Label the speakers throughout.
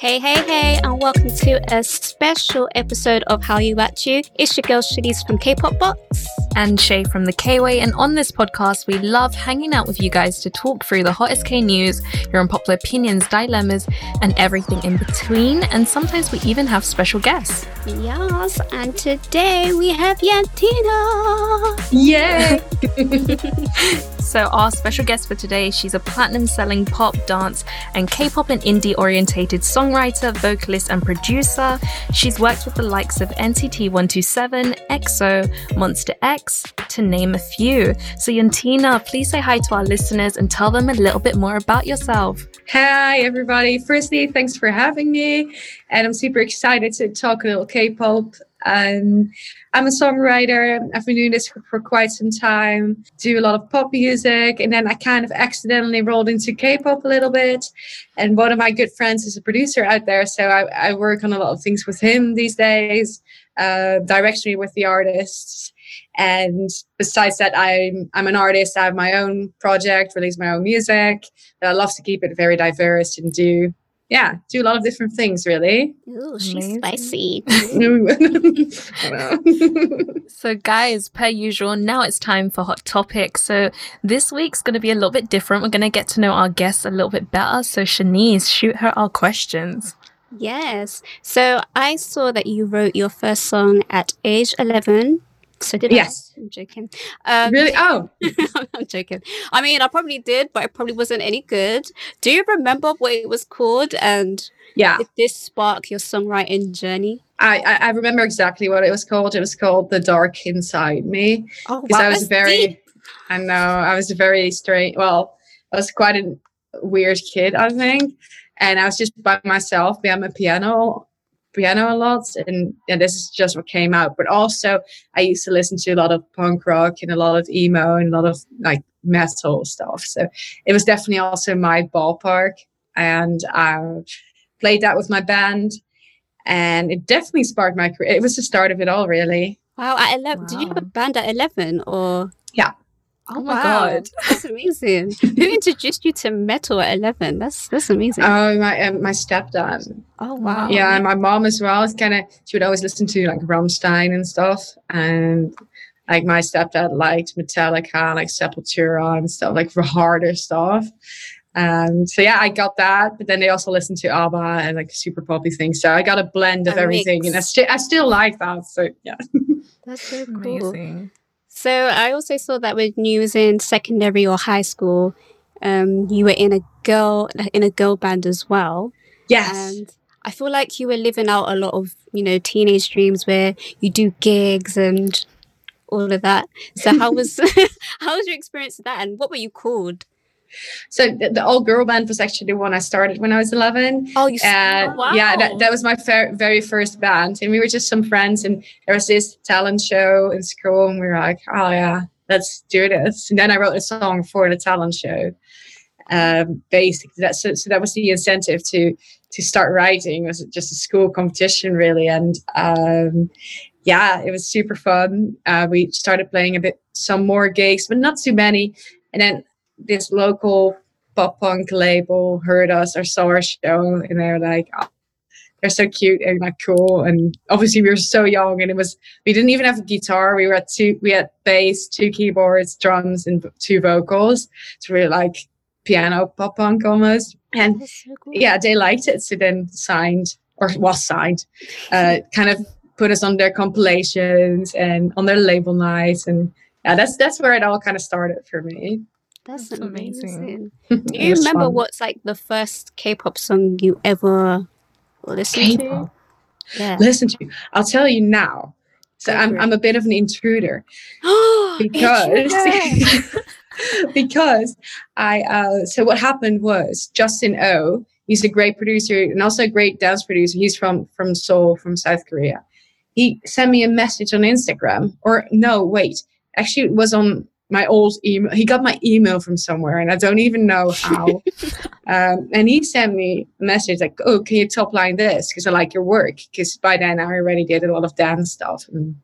Speaker 1: Hey, hey, hey, and welcome to a special episode of How You. Watch You. It's your girl Shanice from K-Pop Box.
Speaker 2: And Shay from the K-Way. And on this podcast, we love hanging out with you guys to talk through the hottest K news, your unpopular opinions, dilemmas, and everything in between. And sometimes we even have special guests.
Speaker 1: Yes, and today we have Yantina.
Speaker 2: Yay! so, our special guest for today, she's a platinum selling pop, dance, and K pop and indie orientated songwriter, vocalist, and producer. She's worked with the likes of NCT 127, EXO, Monsta X, to name a few. So, Yantina, please say hi to our listeners and tell them a little bit more about yourself.
Speaker 3: Hi, everybody. Firstly, thanks for having me. And I'm super excited to talk a little K pop. Um, I'm a songwriter. I've been doing this for, for, quite some time. Do a lot of pop music, and then I kind of accidentally rolled into K-pop a little bit. And one of my good friends is a producer out there, so I, I work on a lot of things with him these days, uh, directly with the artists. And besides that, I'm I'm an artist. I have my own project, release my own music. But I love to keep it very diverse and do yeah, do a lot of different things really.
Speaker 1: Ooh, she's spicy.
Speaker 2: so, guys, per usual, now it's time for Hot Topics. So, this week's going to be a little bit different. We're going to get to know our guests a little bit better. So, Shanice, shoot her our questions.
Speaker 1: Yes. So, I saw that you wrote your first song at age 11 so did
Speaker 3: yes.
Speaker 1: I? I'm joking.
Speaker 3: Um, really? Oh,
Speaker 1: I'm joking. I mean, I probably did, but it probably wasn't any good. Do you remember what it was called? And
Speaker 3: yeah,
Speaker 1: did this spark your songwriting journey?
Speaker 3: I, I, I remember exactly what it was called. It was called "The Dark Inside Me."
Speaker 1: Oh, wow,
Speaker 3: I was very.
Speaker 1: Deep.
Speaker 3: I know I was a very strange. Well, I was quite a weird kid, I think, and I was just by myself behind my piano piano a lot and, and this is just what came out. But also i used to listen to a lot of punk rock and a lot of emo and a lot of like metal stuff. So it was definitely also my ballpark and i played that with my band and it definitely sparked my career. It was the start of it all really.
Speaker 1: Wow at 11 wow. did you have a band at 11 or?
Speaker 3: Yeah
Speaker 1: Oh, my wow. god, that's amazing! Who introduced you to metal at eleven? That's that's amazing.
Speaker 3: Oh, my um, my stepdad.
Speaker 1: Oh wow!
Speaker 3: Yeah, my mom as well. It's kind of she would always listen to like Rammstein and stuff, and like my stepdad liked Metallica, like Sepultura and stuff, like for harder stuff. And so yeah, I got that, but then they also listened to ABBA and like super poppy things. So I got a blend of a everything, mix. and I, st- I still like that. So yeah,
Speaker 1: that's so cool. Amazing. So I also saw that when you was in secondary or high school, um, you were in a girl in a girl band as well.
Speaker 3: Yes.
Speaker 1: And I feel like you were living out a lot of you know teenage dreams where you do gigs and all of that. So how was how was your experience of that, and what were you called?
Speaker 3: So the, the all girl band was actually the one I started when I was 11.
Speaker 1: Oh, you uh,
Speaker 3: oh, wow. Yeah, that, that was my fer- very first band. And we were just some friends and there was this talent show in school and we were like, oh yeah, let's do this. And then I wrote a song for the talent show. Um, basically, that, so, so that was the incentive to to start writing. It was just a school competition really. And um, yeah, it was super fun. Uh, we started playing a bit, some more gigs, but not too many. And then this local pop punk label heard us or saw our show and they're like, oh, they're so cute and like cool. And obviously we were so young and it was, we didn't even have a guitar. We were at two, we had bass, two keyboards, drums and two vocals. It's really like piano pop punk almost. And so cool. yeah, they liked it. So then signed or was signed, uh, kind of put us on their compilations and on their label nights. And yeah, that's, that's where it all kind of started for me.
Speaker 1: That's, That's amazing. amazing. Do you remember fun. what's like the first K-pop song you ever listened K-pop.
Speaker 3: to? Yeah. Listen to. I'll tell you now. So I'm, I'm a bit of an intruder
Speaker 1: because
Speaker 3: because I uh, so what happened was Justin O. He's a great producer and also a great dance producer. He's from from Seoul, from South Korea. He sent me a message on Instagram, or no, wait, actually it was on my old email. He got my email from somewhere, and I don't even know how. um, and he sent me a message like, "Oh, can you top line this? Because I like your work." Because by then I already did a lot of dance stuff. And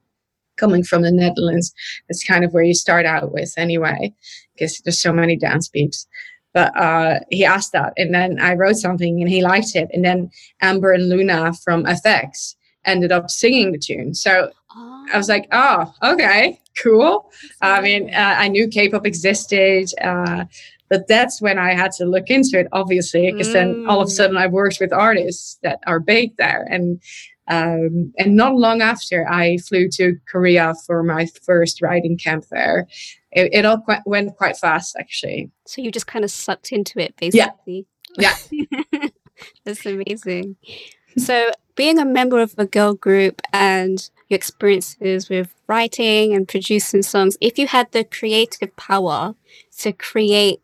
Speaker 3: coming from the Netherlands, that's kind of where you start out with anyway, because there's so many dance beats. But uh, he asked that, and then I wrote something, and he liked it. And then Amber and Luna from f(x) ended up singing the tune. So oh. I was like, oh, okay, cool. I mean, uh, I knew K-pop existed, uh, but that's when I had to look into it, obviously, because mm. then all of a sudden I worked with artists that are big there, and um, and not long after I flew to Korea for my first writing camp there. It, it all quite, went quite fast, actually.
Speaker 1: So you just kind of sucked into it, basically.
Speaker 3: Yeah. yeah.
Speaker 1: That's amazing. So, being a member of a girl group and your experiences with writing and producing songs, if you had the creative power to create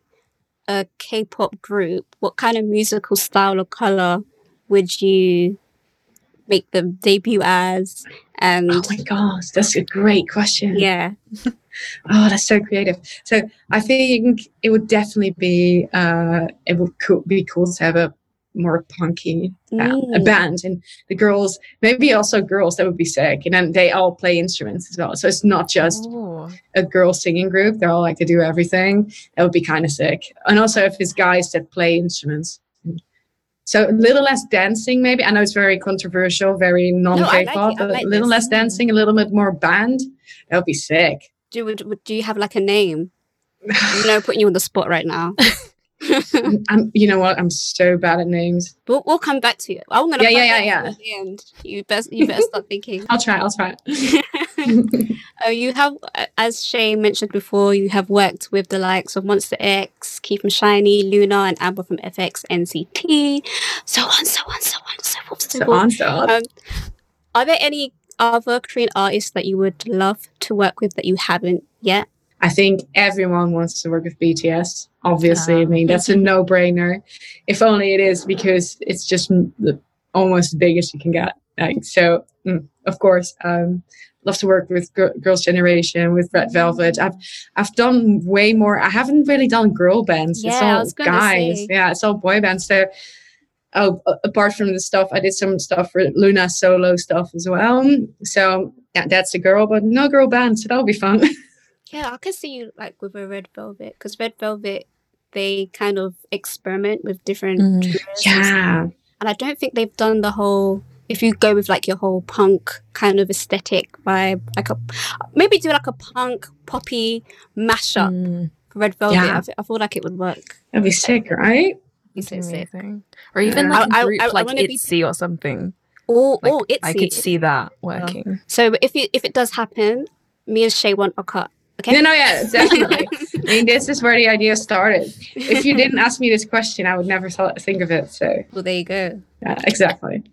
Speaker 1: a K pop group, what kind of musical style or color would you make them debut as? And
Speaker 3: oh my gosh, that's a great question.
Speaker 1: Yeah.
Speaker 3: oh, that's so creative. So I think it would definitely be uh, it would be cool to have a more punky band, mm. a band. And the girls maybe also girls that would be sick. And then they all play instruments as well. So it's not just Ooh. a girl singing group. They're all like to do everything. That would be kind of sick. And also if it's guys that play instruments. So a little less dancing maybe. I know it's very controversial very non-k-pop no, like but like a little this. less dancing a little bit more band that would be sick.
Speaker 1: Do, do you have like a name? You know putting you on the spot right now
Speaker 3: I'm, you know what? I'm so bad at names.
Speaker 1: But we'll come back to you. I'm gonna.
Speaker 3: Yeah, yeah, yeah, yeah.
Speaker 1: At the end, you best you better start thinking.
Speaker 3: I'll try. I'll try.
Speaker 1: oh, you have, as Shay mentioned before, you have worked with the likes of Monsta X, Keith from SHINee, Luna, and Amber from f(x), NCT, so on, so on, so on, so forth, so,
Speaker 3: so on, so on. Um,
Speaker 1: are there any other Korean artists that you would love to work with that you haven't yet?
Speaker 3: I think everyone wants to work with BTS. Obviously, I mean that's a no-brainer. If only it is because it's just almost the almost biggest you can get. Like so, mm, of course, um, love to work with G- Girls' Generation, with Red Velvet. I've I've done way more. I haven't really done girl bands.
Speaker 1: Yeah,
Speaker 3: it's all guys.
Speaker 1: Say.
Speaker 3: Yeah, it's all boy bands. So oh, apart from the stuff, I did some stuff for Luna solo stuff as well. So yeah, that's a girl, but no girl band. So that'll be fun.
Speaker 1: Yeah, I can see you like with a red velvet because red velvet they kind of experiment with different
Speaker 3: mm. yeah,
Speaker 1: and I don't think they've done the whole. If you go with like your whole punk kind of aesthetic vibe, like a maybe do like a punk poppy mashup mm. red velvet, yeah. I, I feel like it would work.
Speaker 3: That'd be sick, right?
Speaker 2: It's so sick. Or even yeah. like a group I, I, like ITZY be... or something.
Speaker 1: Oh,
Speaker 2: like,
Speaker 1: oh,
Speaker 2: I could see that working.
Speaker 1: So if it, if it does happen, me and Shay want a cut Okay.
Speaker 3: No, no, yeah, definitely. I mean, this is where the idea started. If you didn't ask me this question, I would never think of it. So,
Speaker 1: well, there you go.
Speaker 3: Yeah, exactly.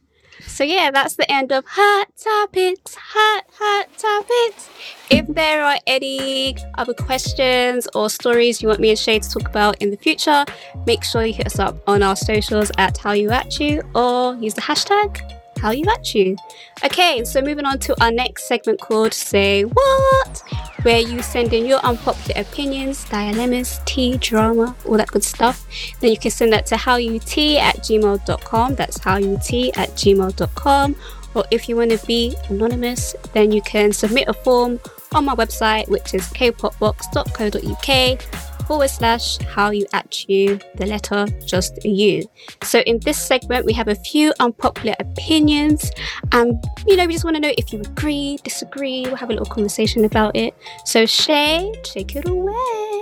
Speaker 1: So yeah, that's the end of hot topics. Hot hot topics. If there are any other questions or stories you want me and Shay to talk about in the future, make sure you hit us up on our socials at How You At You or use the hashtag How You At You. Okay, so moving on to our next segment called Say What where you send in your unpopular opinions, dilemmas, tea, drama, all that good stuff. Then you can send that to howut at gmail.com. That's howut at gmail.com. Or if you want to be anonymous, then you can submit a form on my website, which is kpopbox.co.uk forward slash how you you, the letter just you. So in this segment, we have a few unpopular opinions, and you know, we just want to know if you agree, disagree. We'll have a little conversation about it. So Shay, take it away.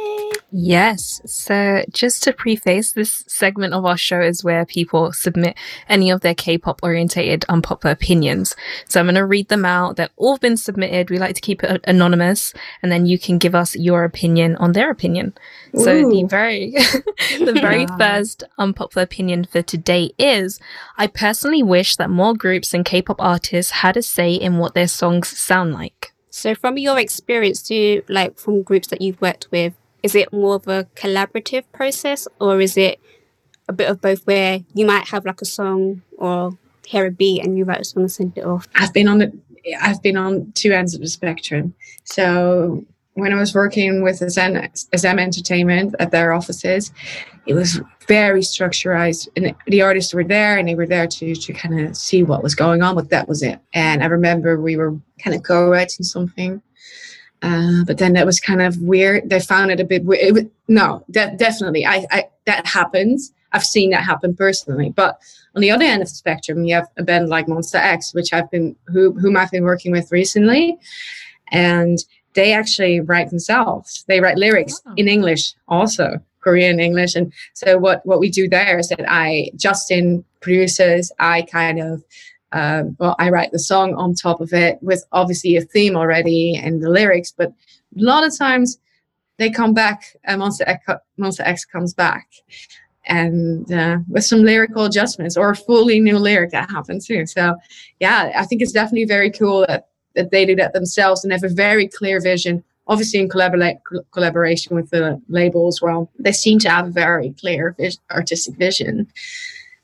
Speaker 2: Yes. So, just to preface, this segment of our show is where people submit any of their K pop orientated unpopular opinions. So, I'm going to read them out. They've all been submitted. We like to keep it anonymous, and then you can give us your opinion on their opinion. Ooh. So, the very, the very first unpopular opinion for today is I personally wish that more groups and K pop artists had a say in what their songs sound like.
Speaker 1: So, from your experience, do you, like from groups that you've worked with, is it more of a collaborative process or is it a bit of both where you might have like a song or hear a beat and you write a song and send it off?
Speaker 3: I've been on the I've been on two ends of the spectrum. So when I was working with SM Entertainment at their offices, it was very structurized and the artists were there and they were there to, to kind of see what was going on, but that was it. And I remember we were kind of co-writing something. Uh, but then that was kind of weird. They found it a bit weird. Was, no, that definitely. I, I, that happens. I've seen that happen personally. But on the other end of the spectrum, you have a band like Monsta X, which I've been, who, whom I've been working with recently. And they actually write themselves. They write lyrics oh. in English also, Korean English. And so what what we do there is that I Justin produces. I kind of um, well, I write the song on top of it with obviously a theme already and the lyrics. But a lot of times they come back. Uh, Monsta X, Monsta X comes back and uh, with some lyrical adjustments or a fully new lyric that happens too. So, yeah, I think it's definitely very cool that that they do that themselves and have a very clear vision. Obviously, in collabora- collaboration with the label as well, they seem to have a very clear vis- artistic vision.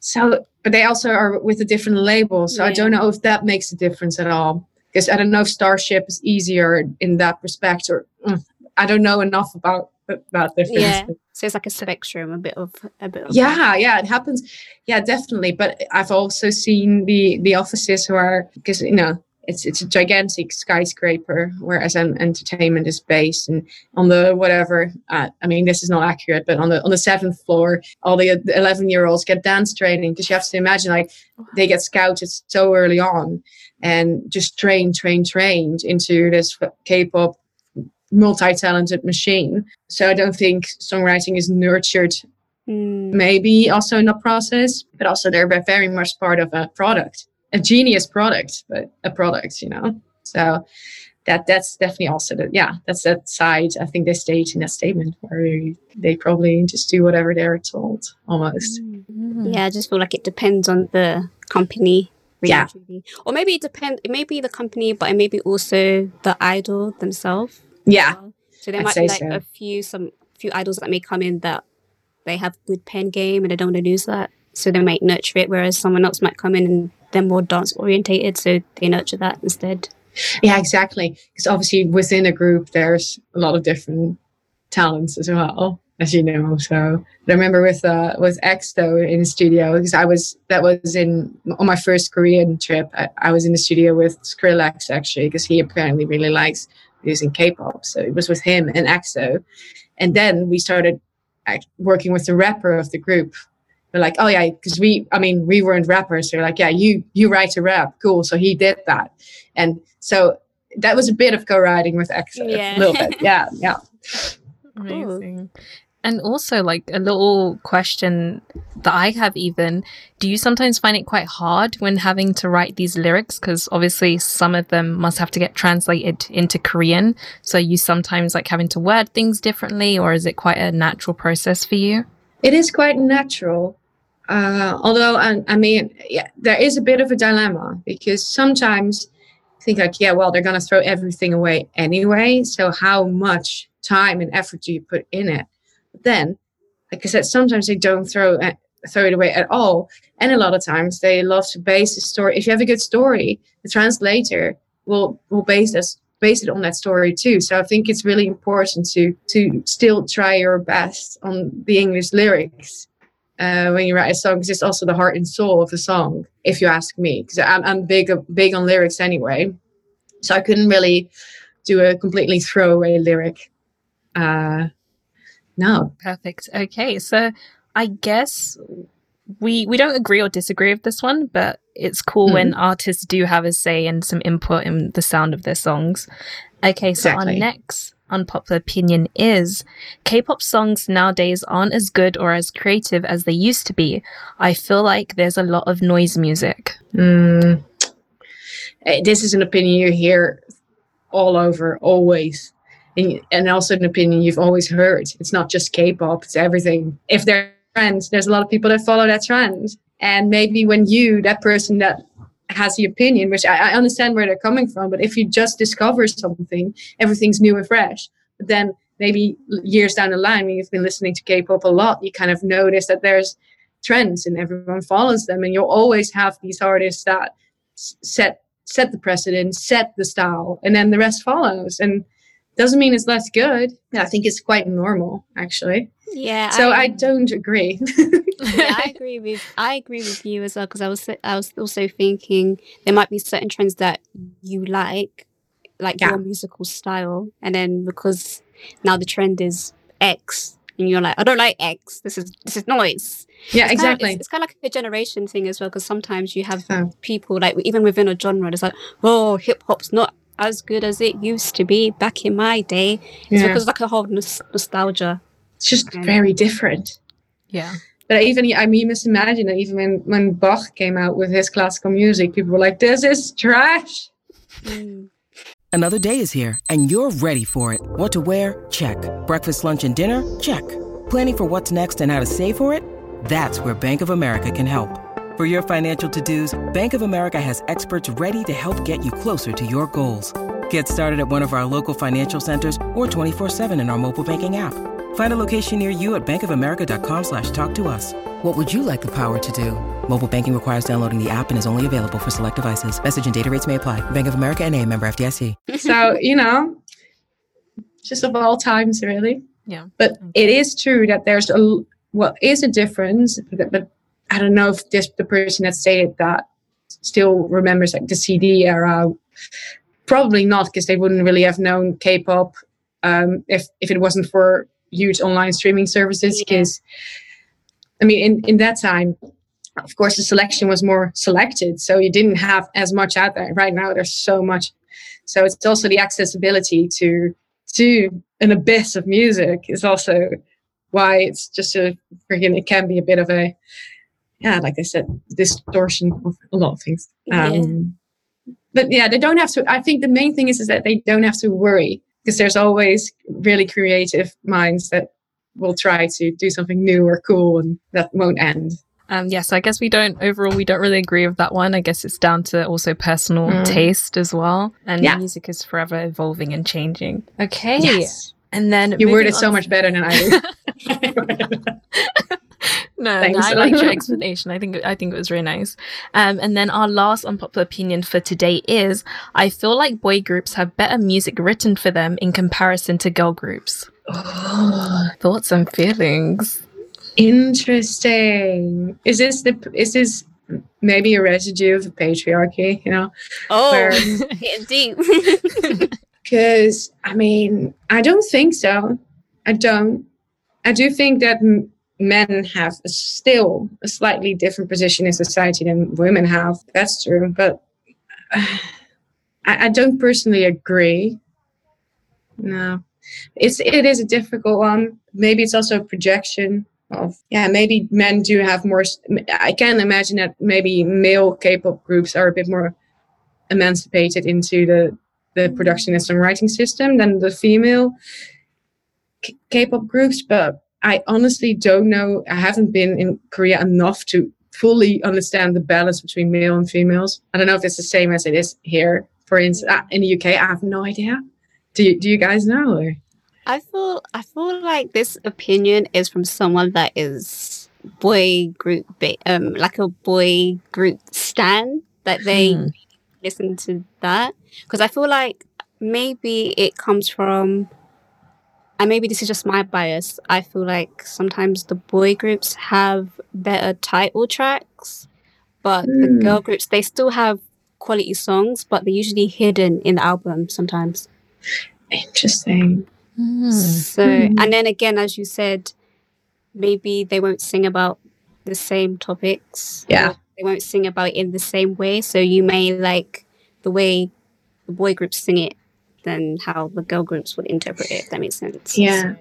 Speaker 3: So, but they also are with a different label. So yeah. I don't know if that makes a difference at all. Because I don't know if Starship is easier in that respect, or mm, I don't know enough about about difference.
Speaker 1: Yeah. So it's like a spectrum, a bit of a bit. Of
Speaker 3: yeah, that. yeah, it happens. Yeah, definitely. But I've also seen the the offices who are because you know it's it's a gigantic skyscraper where SM Entertainment is based, and on the whatever. Uh, I mean, this is not accurate, but on the on the seventh floor, all the eleven year olds get dance training because you have to imagine like they get scouted so early on, and just trained, trained, trained into this K-pop multi-talented machine. So I don't think songwriting is nurtured. Mm. Maybe also in the process, but also they're very much part of a product a genius product, but a product, you know. So that that's definitely also the yeah that's that side I think they state in that statement where they probably just do whatever they're told almost.
Speaker 1: Mm-hmm. Yeah, I just feel like it depends on the company.
Speaker 3: Really yeah,
Speaker 1: truly. or maybe it depends. It may be the company, but it may be also the idol themselves.
Speaker 3: Yeah,
Speaker 1: well. so there I'd might be like so. a few some few idols that may come in that they have good pen game and they don't want to lose that, so they might nurture it. Whereas someone else might come in and they're more dance orientated, so they nurture that instead.
Speaker 3: Yeah, exactly. Because obviously within a group, there's a lot of different talents as well, as you know. So I remember with uh, with EXO in the studio because I was that was in on my first Korean trip. I, I was in the studio with Skrillex actually because he apparently really likes using K-pop. So it was with him and EXO, and then we started working with the rapper of the group they're like, oh yeah, because we, I mean, we weren't rappers. They're like, yeah, you you write a rap, cool. So he did that, and so that was a bit of co-writing with X, yeah. a little bit, yeah, yeah.
Speaker 2: Amazing. And also, like a little question that I have, even do you sometimes find it quite hard when having to write these lyrics? Because obviously, some of them must have to get translated into Korean. So, you sometimes like having to word things differently, or is it quite a natural process for you?
Speaker 3: It is quite natural. Uh, although, I, I mean, yeah, there is a bit of a dilemma because sometimes think like, yeah, well, they're going to throw everything away anyway. So how much time and effort do you put in it? But then, like I said, sometimes they don't throw uh, throw it away at all. And a lot of times they love to base the story. If you have a good story, the translator will will base this base it on that story too. So I think it's really important to to still try your best on the English lyrics uh, when you write a song because it's also the heart and soul of the song if you ask me because I'm, I'm big big on lyrics anyway so i couldn't really do a completely throwaway lyric uh no
Speaker 2: perfect okay so i guess we we don't agree or disagree with this one but it's cool mm-hmm. when artists do have a say and some input in the sound of their songs okay so exactly. our next unpopular opinion is K-pop songs nowadays aren't as good or as creative as they used to be. I feel like there's a lot of noise music.
Speaker 3: Mm. This is an opinion you hear all over, always. And, and also an opinion you've always heard. It's not just K-pop; it's everything. If there's trends, there's a lot of people that follow that trend. And maybe when you, that person that has the opinion, which I, I, understand where they're coming from. But if you just discover something, everything's new and fresh. But then maybe years down the line when you've been listening to K-pop a lot, you kind of notice that there's trends and everyone follows them, and you'll always have these artists that set set the precedent, set the style, and then the rest follows. And doesn't mean it's less good. I think it's quite normal, actually.
Speaker 1: Yeah.
Speaker 3: So I, I don't agree.
Speaker 1: yeah, I agree with I agree with you as well because I was I was also thinking there might be certain trends that you like, like yeah. your musical style, and then because now the trend is X, and you're like, I don't like X. This is this is noise.
Speaker 3: Yeah,
Speaker 1: it's
Speaker 3: exactly.
Speaker 1: Kind of, it's, it's, kind of like a generation thing as well because sometimes you have people like even within a genre, it's like, oh, hip hop's not as good as it used to be back in my day. It's yeah. because like a whole nos- nostalgia.
Speaker 3: It's just very different.
Speaker 2: Yeah.
Speaker 3: But even I mean, you must imagine that even when when Bach came out with his classical music, people were like, "This is trash."
Speaker 4: Mm. Another day is here, and you're ready for it. What to wear? Check. Breakfast, lunch, and dinner? Check. Planning for what's next and how to save for it? That's where Bank of America can help. For your financial to-dos, Bank of America has experts ready to help get you closer to your goals. Get started at one of our local financial centers or 24-7 in our mobile banking app. Find a location near you at bankofamerica.com slash talk to us. What would you like the power to do? Mobile banking requires downloading the app and is only available for select devices. Message and data rates may apply. Bank of America and a member FDIC.
Speaker 3: So, you know, just of all times, really.
Speaker 2: Yeah.
Speaker 3: But it is true that there's a, well, is a difference, but, but I don't know if this the person that stated that still remembers like the CD era. Probably not, because they wouldn't really have known K-pop um, if if it wasn't for huge online streaming services. Because yeah. I mean, in in that time, of course, the selection was more selected, so you didn't have as much out there. Right now, there's so much. So it's also the accessibility to to an abyss of music is also why it's just a freaking. It can be a bit of a yeah, like I said, distortion of a lot of things. Um, yeah. But yeah, they don't have to. I think the main thing is is that they don't have to worry because there's always really creative minds that will try to do something new or cool, and that won't end.
Speaker 2: Um, yes, yeah, so I guess we don't overall we don't really agree with that one. I guess it's down to also personal mm. taste as well, and yeah. music is forever evolving and changing. Okay,
Speaker 3: yes.
Speaker 2: and then
Speaker 3: you worded so much better than I
Speaker 2: do. no, no, I like your explanation. I think I think it was really nice. Um, and then our last unpopular opinion for today is: I feel like boy groups have better music written for them in comparison to girl groups. Thoughts and feelings.
Speaker 3: Interesting. Is this the? Is this maybe a residue of the patriarchy? You know?
Speaker 1: Oh, where, deep.
Speaker 3: Because I mean, I don't think so. I don't. I do think that men have a, still a slightly different position in society than women have. That's true, but uh, I, I, don't personally agree. No, it's it is a difficult one. Maybe it's also a projection of yeah. Maybe men do have more. I can imagine that maybe male K-pop groups are a bit more emancipated into the the production and songwriting system than the female K-pop groups, but I honestly don't know. I haven't been in Korea enough to fully understand the balance between male and females. I don't know if it's the same as it is here. For instance, uh, in the UK, I have no idea. Do you, do you guys know? Or?
Speaker 1: I feel I feel like this opinion is from someone that is boy group, um, like a boy group stan that they hmm. listen to that because I feel like maybe it comes from and maybe this is just my bias. I feel like sometimes the boy groups have better title tracks, but mm. the hmm. girl groups they still have quality songs, but they're usually hidden in the album sometimes.
Speaker 3: Interesting.
Speaker 1: Mm. So, mm. and then again, as you said, maybe they won't sing about the same topics.
Speaker 3: Yeah.
Speaker 1: They won't sing about it in the same way. So you may like the way the boy groups sing it than how the girl groups would interpret it, if that makes sense.
Speaker 3: Yeah.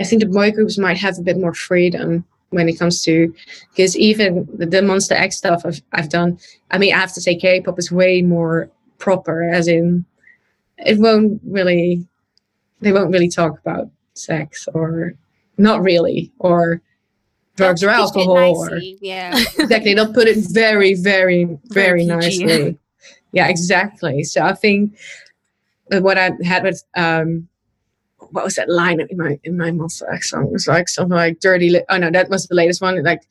Speaker 3: I think the boy groups might have a bit more freedom when it comes to because even the, the Monsta X stuff I've, I've done, I mean, I have to say K-pop is way more proper, as in it won't really, they won't really talk about sex or not really, or drugs or alcohol or
Speaker 1: yeah
Speaker 3: exactly they'll put it very very very, very nicely yeah exactly so i think what I had with um, what was that line in my in my X song? It was like something like "dirty." Li- oh no, that was the latest one. Like,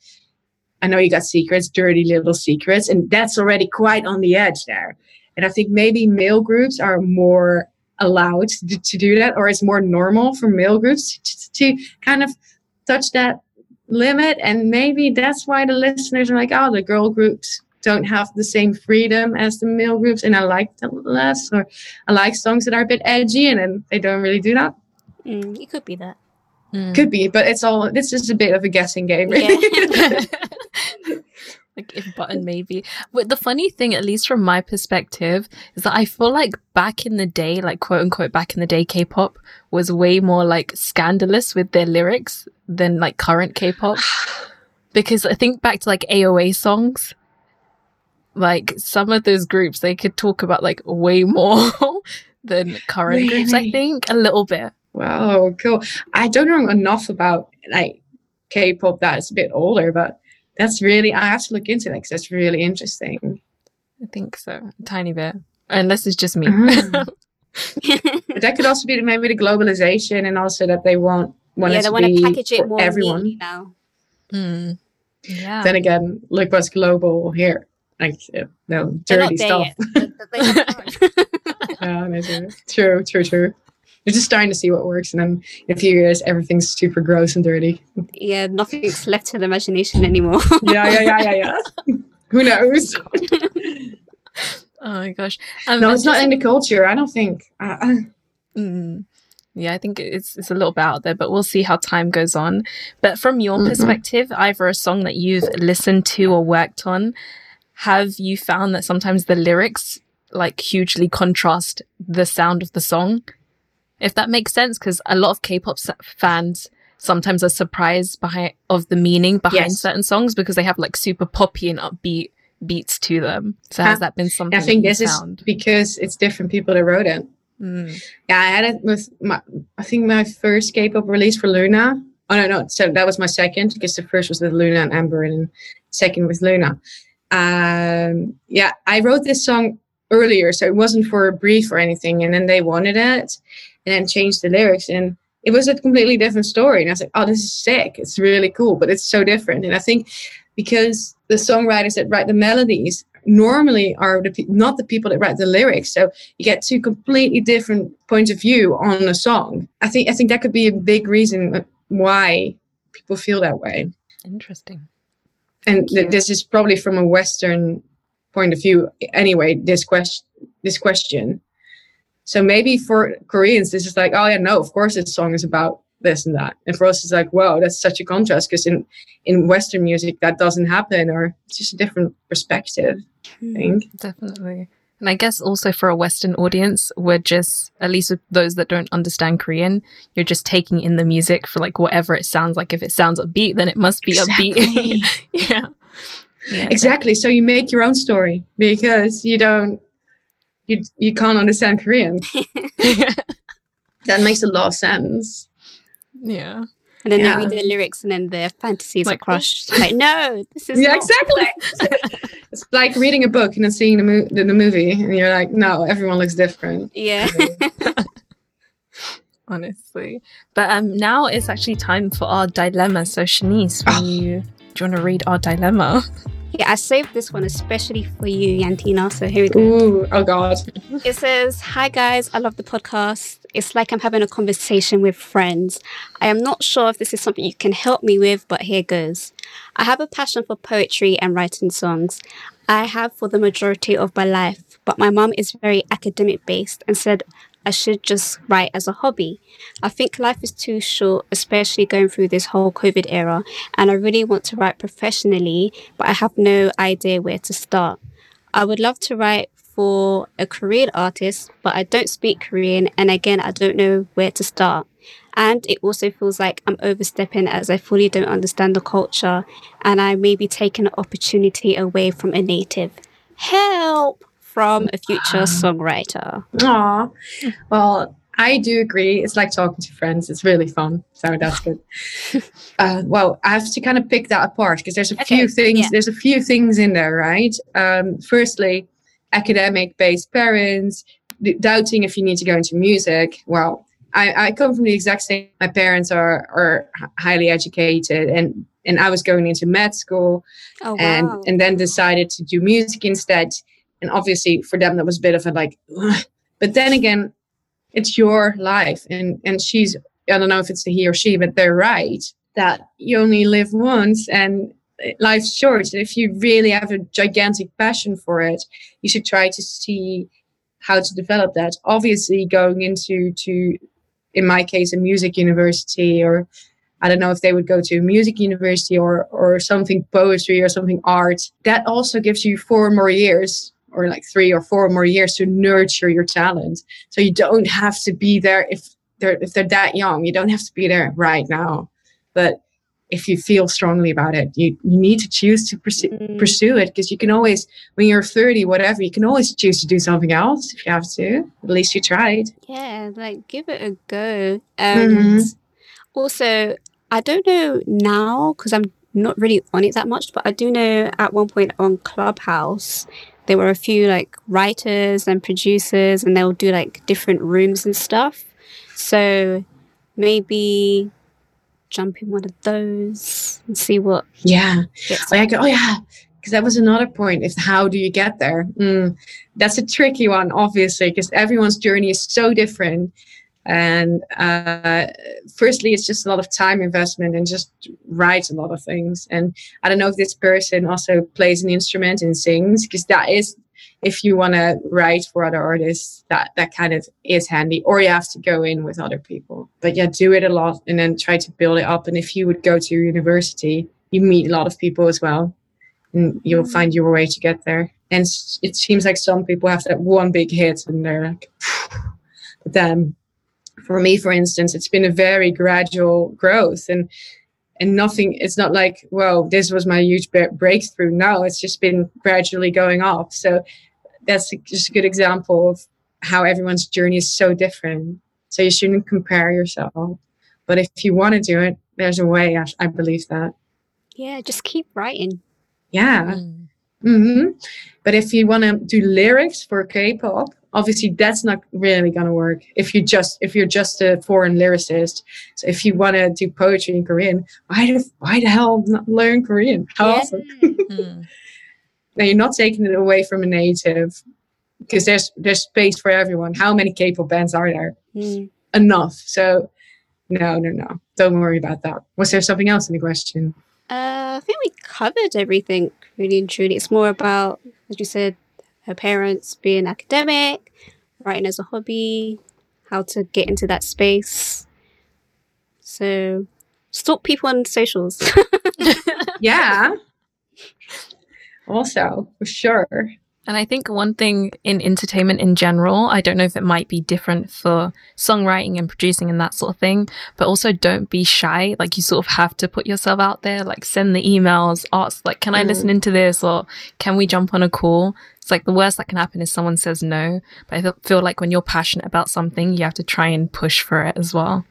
Speaker 3: I know you got secrets, dirty little secrets, and that's already quite on the edge there. And I think maybe male groups are more allowed to, to do that, or it's more normal for male groups to, to kind of touch that limit. And maybe that's why the listeners are like, "Oh, the girl groups don't have the same freedom as the male groups and I like them less or I like songs that are a bit edgy and then they don't really do that.
Speaker 1: Mm, it could be that.
Speaker 2: Mm.
Speaker 3: Could be, but it's all it's just a bit of a guessing game. Really.
Speaker 1: Yeah.
Speaker 2: like if button maybe. But the funny thing, at least from my perspective, is that I feel like back in the day, like quote unquote back in the day, K-pop was way more like scandalous with their lyrics than like current K-pop. because I think back to like AOA songs, like some of those groups they could talk about like way more than current groups. I think a little bit.
Speaker 3: wow, cool. I don't know enough about like K-pop that is a bit older, but that's really I have to look into that because that's really interesting.
Speaker 2: I think so, a tiny bit. Unless it's just me.
Speaker 3: But that could also be maybe the globalization and also that they want want
Speaker 1: yeah,
Speaker 3: it
Speaker 1: they
Speaker 3: to
Speaker 1: want to
Speaker 3: be
Speaker 1: package it
Speaker 3: for
Speaker 1: more
Speaker 3: everyone.
Speaker 1: neatly now.
Speaker 2: Mm. Yeah.
Speaker 3: Then again, look what's global here. Like no
Speaker 1: They're not
Speaker 3: dirty stuff.
Speaker 1: yet. They- they have.
Speaker 3: Yeah, no, true, true, true, true. You're just starting to see what works, and then in a few years, everything's super gross and dirty.
Speaker 1: yeah, nothing's left to the imagination anymore.
Speaker 3: yeah, yeah, yeah, yeah, yeah. Who knows?
Speaker 2: oh my gosh. Um,
Speaker 3: No, it's not in the culture. I don't think. Uh, uh,
Speaker 2: Mm. Yeah, I think it's it's a little bit out there, but we'll see how time goes on. But from your
Speaker 3: Mhm.
Speaker 2: perspective, either a song that you've listened to or worked on, have you found that sometimes the lyrics like hugely contrast the sound of the song? If that makes sense, because a lot of K-pop fans sometimes are surprised behind of the meaning behind
Speaker 3: Yes.
Speaker 2: certain songs because they have like super poppy and upbeat beats to them. So has
Speaker 3: Uh,
Speaker 2: that been something?
Speaker 3: I think this is because it's different people that wrote it.
Speaker 2: Mm.
Speaker 3: Yeah, I had it with my. I think my first K-pop release for Luna. Oh no, no. So that was my second because the first was with Luna and Amber, and second with Luna. Um, yeah, I wrote this song earlier, so it wasn't for a brief or anything. And then they wanted it, and then changed the lyrics, and it was a completely different story. And I was like, oh, this is sick. It's really cool, but it's so different. And I think because the songwriters that write the melodies normally are the not the people that write the lyrics, so you get two completely different points of view on a song. I think I think that could be a big reason why people feel that way.
Speaker 2: Interesting.
Speaker 3: And th- this is probably from a Western point of view anyway. This question, this question. So maybe for Koreans, this is like, oh yeah, no, of course this song is about this and that. And for us, it's like, wow, that's such a contrast because in in Western music that doesn't happen, or it's just a different perspective. I hmm, think.
Speaker 2: Definitely. And I guess also for a Western audience, we're just, at least with those that don't understand Korean, you're just taking in the music for like whatever it sounds like. If it sounds upbeat, then it must be
Speaker 3: Exactly.
Speaker 2: upbeat. yeah. yeah.
Speaker 3: Exactly. So you make your own story because you don't, you you can't understand Korean. That makes a lot of sense.
Speaker 2: yeah.
Speaker 1: And then
Speaker 3: Yeah.
Speaker 1: they read the lyrics and then their fantasies
Speaker 2: Like,
Speaker 1: are crushed. Like, no, this is
Speaker 3: Yeah, exactly. it's like reading a book and then seeing the, mo- the, the movie, and you're like, no, everyone looks different.
Speaker 1: Yeah.
Speaker 2: Honestly. But um now it's actually time for our dilemma. So Shanice, when you do you want to read our dilemma?
Speaker 1: yeah, I saved this one especially for you, Yantina. So here we go.
Speaker 3: Ooh, oh god.
Speaker 1: It says, Hi guys, I love the podcast. It's like I'm having a conversation with friends. I am not sure if this is something you can help me with, but here goes. I have a passion for poetry and writing songs. I have for the majority of my life, but my mum is very academic based and said I should just write as a hobby. I think life is too short, especially going through this whole COVID era, and I really want to write professionally, but I have no idea where to start. I would love to write for a Korean artist, but I don't speak Korean, and again, I don't know where to start. And it also feels like I'm overstepping as I fully don't understand the culture, and I may be taking an opportunity away from a native. Help from a future songwriter.
Speaker 3: Aw. Well, I do agree. It's like talking to friends. It's really fun. So that's good. uh, well, I have to kind of pick that apart because there's a
Speaker 1: Okay,
Speaker 3: few things.
Speaker 1: yeah.
Speaker 3: There's a few things in there, right? Um, firstly, academic-based parents doubting if you need to go into music. Well, I, I come from the exact same. My parents are are highly educated, and and I was going into med school,
Speaker 1: Oh, wow.
Speaker 3: and and then decided to do music instead. And obviously, for them, that was a bit of a like. "Ugh." But then again, it's your life, and and she's I don't know if it's the he or she, but they're right that you only live once, and life's short. And if you really have a gigantic passion for it, you should try to see how to develop that. Obviously, going into to in my case a music university or I don't know if they would go to a music university or or something poetry or something art. That also gives you four more years or like three or four more years to nurture your talent. So you don't have to be there if they're if they're that young. You don't have to be there right now. But if you feel strongly about it, you, you need to choose to pursue,
Speaker 1: Mm.
Speaker 3: pursue it because you can always, when you're 30, whatever, you can always choose to do something else if you have to. At least you tried.
Speaker 1: Yeah, like give it a go. And
Speaker 3: Mhm.
Speaker 1: also, I don't know now because I'm not really on it that much, but I do know at one point on Clubhouse, there were a few like writers and producers, and they'll do like different rooms and stuff. So maybe jump in one of those and see what
Speaker 3: Yeah.
Speaker 1: gets.
Speaker 3: Like, oh yeah, because that was another point. If how do you get there? Mm, that's a tricky one, obviously, because everyone's journey is so different. And uh, firstly, it's just a lot of time investment and just writes a lot of things. And I don't know if this person also plays an instrument and sings, because that is, if you want to write for other artists, that that kind of is handy. Or you have to go in with other people. But yeah, do it a lot and then try to build it up. And if you would go to university, you meet a lot of people as well and you'll mm-hmm. find your way to get there. And it seems like some people have that one big hit and they're like, but then for me, for instance, it's been a very gradual growth and and nothing. It's not like, well, this was my huge bre- breakthrough. No, it's just been gradually going off So that's a- just a good example of how everyone's journey is so different. So you shouldn't compare yourself. But if you want to do it, there's a way. I, I believe that.
Speaker 1: Yeah, just keep writing.
Speaker 3: Yeah.
Speaker 2: Mm.
Speaker 3: hmm But if you want to do lyrics for K-pop, obviously that's not really gonna work. If you just if you're just a foreign lyricist, so if you want to do poetry in Korean, why the why the hell not learn Korean? How
Speaker 1: Yeah.
Speaker 3: awesome!
Speaker 2: Mm.
Speaker 3: Now you're not taking it away from a native because there's there's space for everyone. How many K-pop bands are there?
Speaker 1: Mm.
Speaker 3: Enough. So no, no, no. Don't worry about that. Was there something else in the question?
Speaker 1: Uh, I think we covered everything really and truly. It's more about, as you said, her parents being academic, writing as a hobby, how to get into that space. So, stalk people on socials.
Speaker 3: Yeah. also, for sure.
Speaker 2: And I think one thing in entertainment in general, I don't know if it might be different for songwriting and producing and that sort of thing, but also don't be shy. Like you sort of have to put yourself out there, like send the emails, ask like, can I
Speaker 3: Mm.
Speaker 2: listen into this or can we jump on a call? It's like the worst that can happen is someone says no. But I feel like when you're passionate about something, you have to try and push for it as well.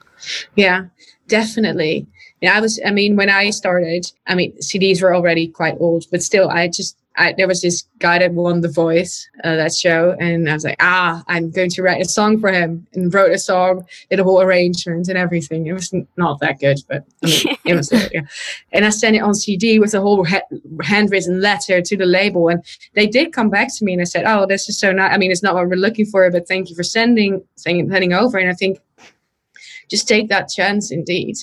Speaker 3: Yeah, definitely. Yeah, I was. I mean, when I started, I mean, CDs were already quite old, but still, I just. I, there was this guy that won The Voice, uh, that show, and I was like, ah, I'm going to write a song for him, and wrote a song, did a whole arrangement and everything. It was not that good, but I mean, it was. Yeah. And I sent it on CD with a whole ha- handwritten letter to the label, and they did come back to me, and I said, oh, this is so nice. I mean, it's not what we're looking for, but thank you for sending, sending, sending over. And I think just take that chance indeed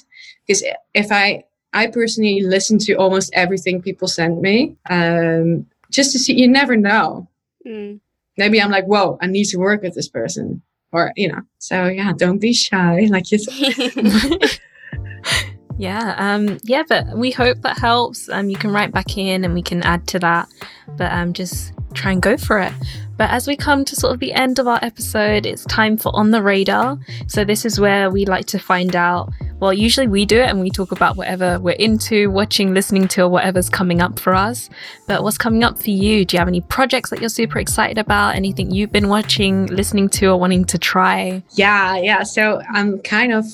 Speaker 3: because if i i personally listen to almost everything people send me um just to see you never know
Speaker 1: Mm.
Speaker 3: maybe i'm like whoa i need to work with this person or you know so yeah don't be shy like you said
Speaker 2: Yeah, um, yeah, but we hope that helps. Um, you can write back in and we can add to that, but um, just try and go for it. But as we come to sort of the end of our episode, it's time for On the Radar. So this is where we like to find out. Well, usually we do it and we talk about whatever we're into, watching, listening to, or whatever's coming up for us. But what's coming up for you? Do you have any projects that you're super excited about? Anything you've been watching, listening to, or wanting to try?
Speaker 3: yeah yeah so i'm kind of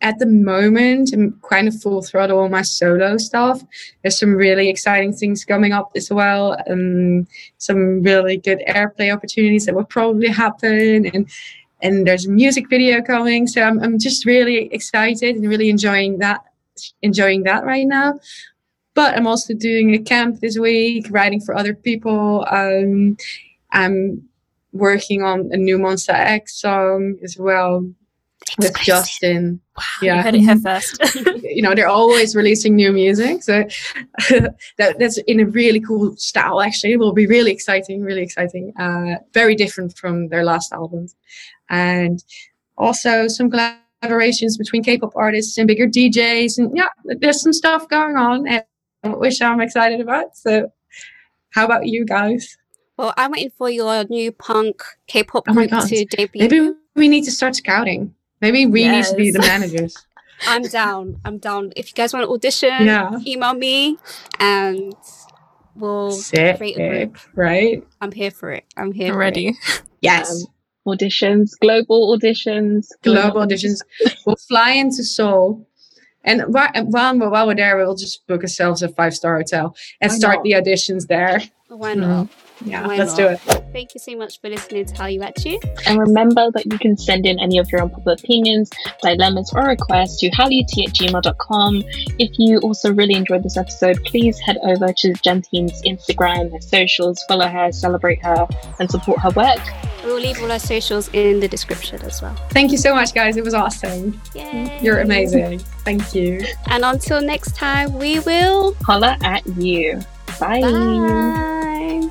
Speaker 3: at the moment i'm kind of full throttle on my solo stuff there's some really exciting things coming up as well and some really good airplay opportunities that will probably happen and and there's a music video coming. So I'm, I'm just really excited and really enjoying that enjoying that right now. But I'm also doing a camp this week, writing for other people. Um, I'm working on a new Monsta X song as well with Justin.
Speaker 2: Wow, yeah, you heard it here first.
Speaker 3: you know, they're always releasing new music, so that, that's in a really cool style. Actually, it will be really exciting, really exciting. Uh, very different from their last albums, and also some collaborations between K-pop artists and bigger DJs, and yeah, there's some stuff going on, and which I'm excited about. So, how about you guys?
Speaker 1: Well, I'm waiting for your new punk K-pop oh group to debut.
Speaker 3: Maybe we need to start scouting. Maybe we yes. need to be the managers.
Speaker 1: I'm down. I'm down. If you guys want to audition, yeah. email me and we'll
Speaker 3: Sick, create a group. Right?
Speaker 1: I'm here for it. I'm here.
Speaker 2: ready.
Speaker 3: Yes. Um,
Speaker 5: auditions, global auditions.
Speaker 3: Global auditions. we'll fly into Seoul. And while, while we're there, we'll just book ourselves a five star hotel and Why start not? the auditions there.
Speaker 1: Why not?
Speaker 3: Yeah, Why let's not? do it.
Speaker 1: Thank you so much for listening to Holla At You.
Speaker 5: And remember that you can send in any of your unpopular opinions, dilemmas, or requests to howut at gmail.com. If you also really enjoyed this episode, please head over to Jantine's Instagram, her socials, follow her, celebrate her, and support her work.
Speaker 1: We'll leave all our socials in the description as well.
Speaker 3: Thank you so much, guys. It was awesome.
Speaker 1: Yay.
Speaker 3: You're amazing. Thank you.
Speaker 1: And until next time, we will
Speaker 5: holla at you. Bye.
Speaker 1: Bye.